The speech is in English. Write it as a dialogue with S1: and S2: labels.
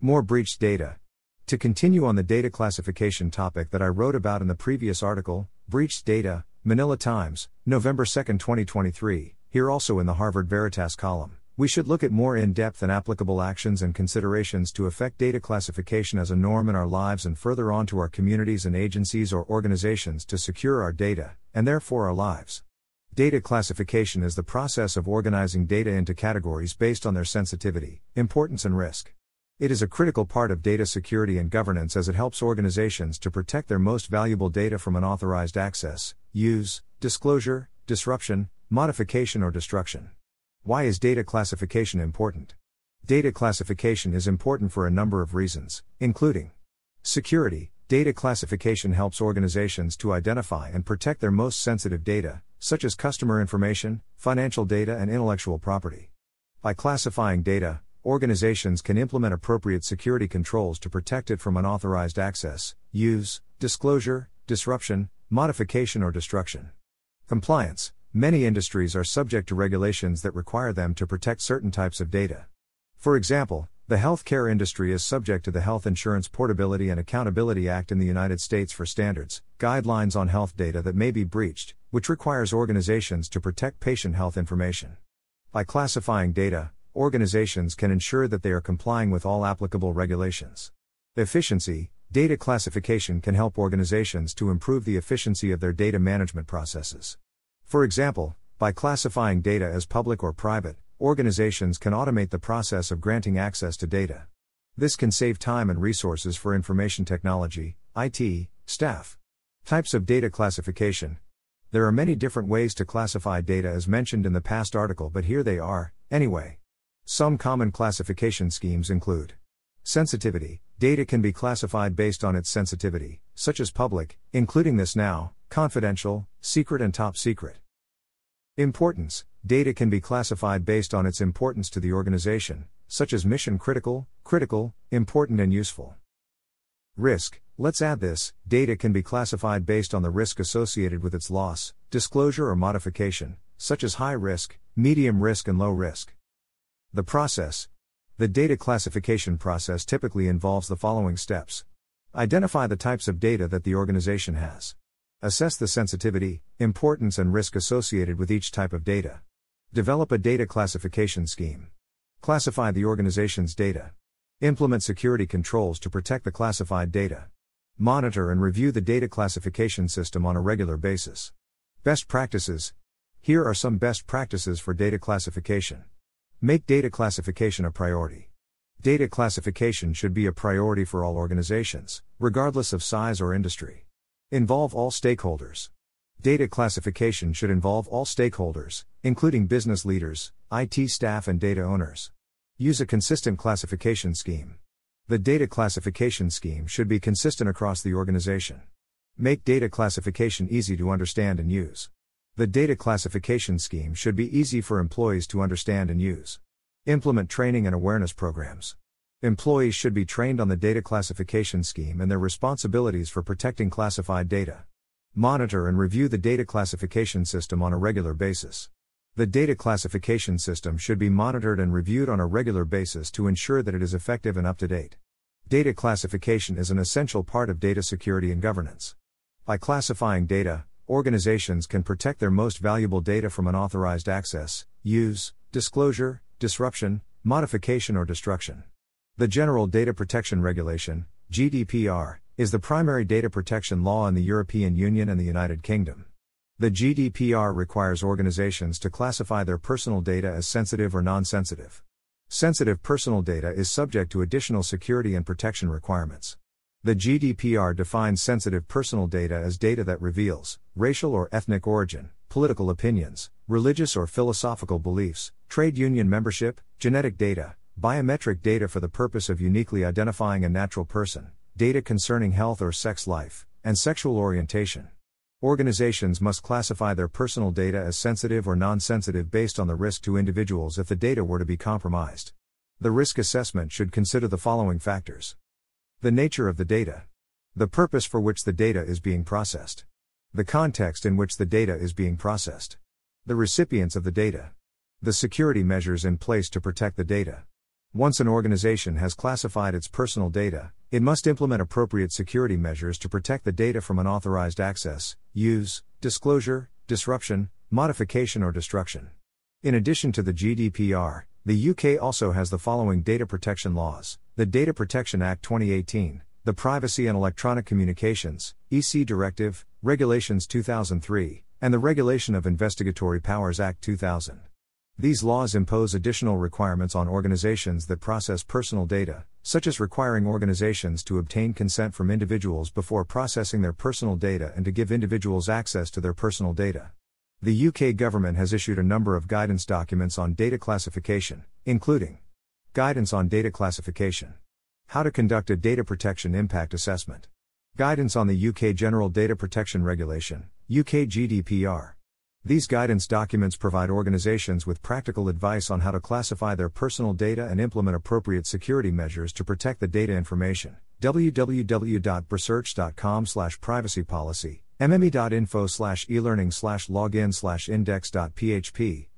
S1: More breached data. To continue on the data classification topic that I wrote about in the previous article, Breached Data, Manila Times, November 2, 2023, here also in the Harvard Veritas column. We should look at more in depth and applicable actions and considerations to affect data classification as a norm in our lives and further on to our communities and agencies or organizations to secure our data, and therefore our lives. Data classification is the process of organizing data into categories based on their sensitivity, importance, and risk. It is a critical part of data security and governance as it helps organizations to protect their most valuable data from unauthorized access, use, disclosure, disruption, modification, or destruction. Why is data classification important? Data classification is important for a number of reasons, including security. Data classification helps organizations to identify and protect their most sensitive data, such as customer information, financial data, and intellectual property. By classifying data, organizations can implement appropriate security controls to protect it from unauthorized access, use, disclosure, disruption, modification, or destruction. Compliance Many industries are subject to regulations that require them to protect certain types of data. For example, the healthcare industry is subject to the Health Insurance Portability and Accountability Act in the United States for standards, guidelines on health data that may be breached, which requires organizations to protect patient health information. By classifying data, organizations can ensure that they are complying with all applicable regulations. Efficiency Data classification can help organizations to improve the efficiency of their data management processes. For example, by classifying data as public or private, organizations can automate the process of granting access to data. This can save time and resources for information technology, IT, staff. Types of data classification. There are many different ways to classify data as mentioned in the past article, but here they are, anyway. Some common classification schemes include sensitivity. Data can be classified based on its sensitivity, such as public, including this now, confidential, secret, and top secret. Importance Data can be classified based on its importance to the organization, such as mission critical, critical, important, and useful. Risk Let's add this data can be classified based on the risk associated with its loss, disclosure, or modification, such as high risk, medium risk, and low risk. The process The data classification process typically involves the following steps Identify the types of data that the organization has. Assess the sensitivity, importance, and risk associated with each type of data. Develop a data classification scheme. Classify the organization's data. Implement security controls to protect the classified data. Monitor and review the data classification system on a regular basis. Best practices. Here are some best practices for data classification. Make data classification a priority. Data classification should be a priority for all organizations, regardless of size or industry. Involve all stakeholders. Data classification should involve all stakeholders, including business leaders, IT staff, and data owners. Use a consistent classification scheme. The data classification scheme should be consistent across the organization. Make data classification easy to understand and use. The data classification scheme should be easy for employees to understand and use. Implement training and awareness programs. Employees should be trained on the data classification scheme and their responsibilities for protecting classified data. Monitor and review the data classification system on a regular basis. The data classification system should be monitored and reviewed on a regular basis to ensure that it is effective and up to date. Data classification is an essential part of data security and governance. By classifying data, organizations can protect their most valuable data from unauthorized access, use, disclosure, disruption, modification, or destruction. The General Data Protection Regulation, GDPR, is the primary data protection law in the European Union and the United Kingdom. The GDPR requires organizations to classify their personal data as sensitive or non sensitive. Sensitive personal data is subject to additional security and protection requirements. The GDPR defines sensitive personal data as data that reveals racial or ethnic origin, political opinions, religious or philosophical beliefs, trade union membership, genetic data, biometric data for the purpose of uniquely identifying a natural person, data concerning health or sex life, and sexual orientation. Organizations must classify their personal data as sensitive or non sensitive based on the risk to individuals if the data were to be compromised. The risk assessment should consider the following factors the nature of the data, the purpose for which the data is being processed, the context in which the data is being processed, the recipients of the data, the security measures in place to protect the data. Once an organization has classified its personal data, it must implement appropriate security measures to protect the data from unauthorized access, use, disclosure, disruption, modification, or destruction. In addition to the GDPR, the UK also has the following data protection laws the Data Protection Act 2018, the Privacy and Electronic Communications EC Directive, Regulations 2003, and the Regulation of Investigatory Powers Act 2000. These laws impose additional requirements on organizations that process personal data, such as requiring organizations to obtain consent from individuals before processing their personal data and to give individuals access to their personal data. The UK government has issued a number of guidance documents on data classification, including Guidance on Data Classification, How to Conduct a Data Protection Impact Assessment, Guidance on the UK General Data Protection Regulation, UK GDPR. These guidance documents provide organizations with practical advice on how to classify their personal data and implement appropriate security measures to protect the data information. www.research.com slash privacy policy, mme.info slash elearning slash login slash index.php,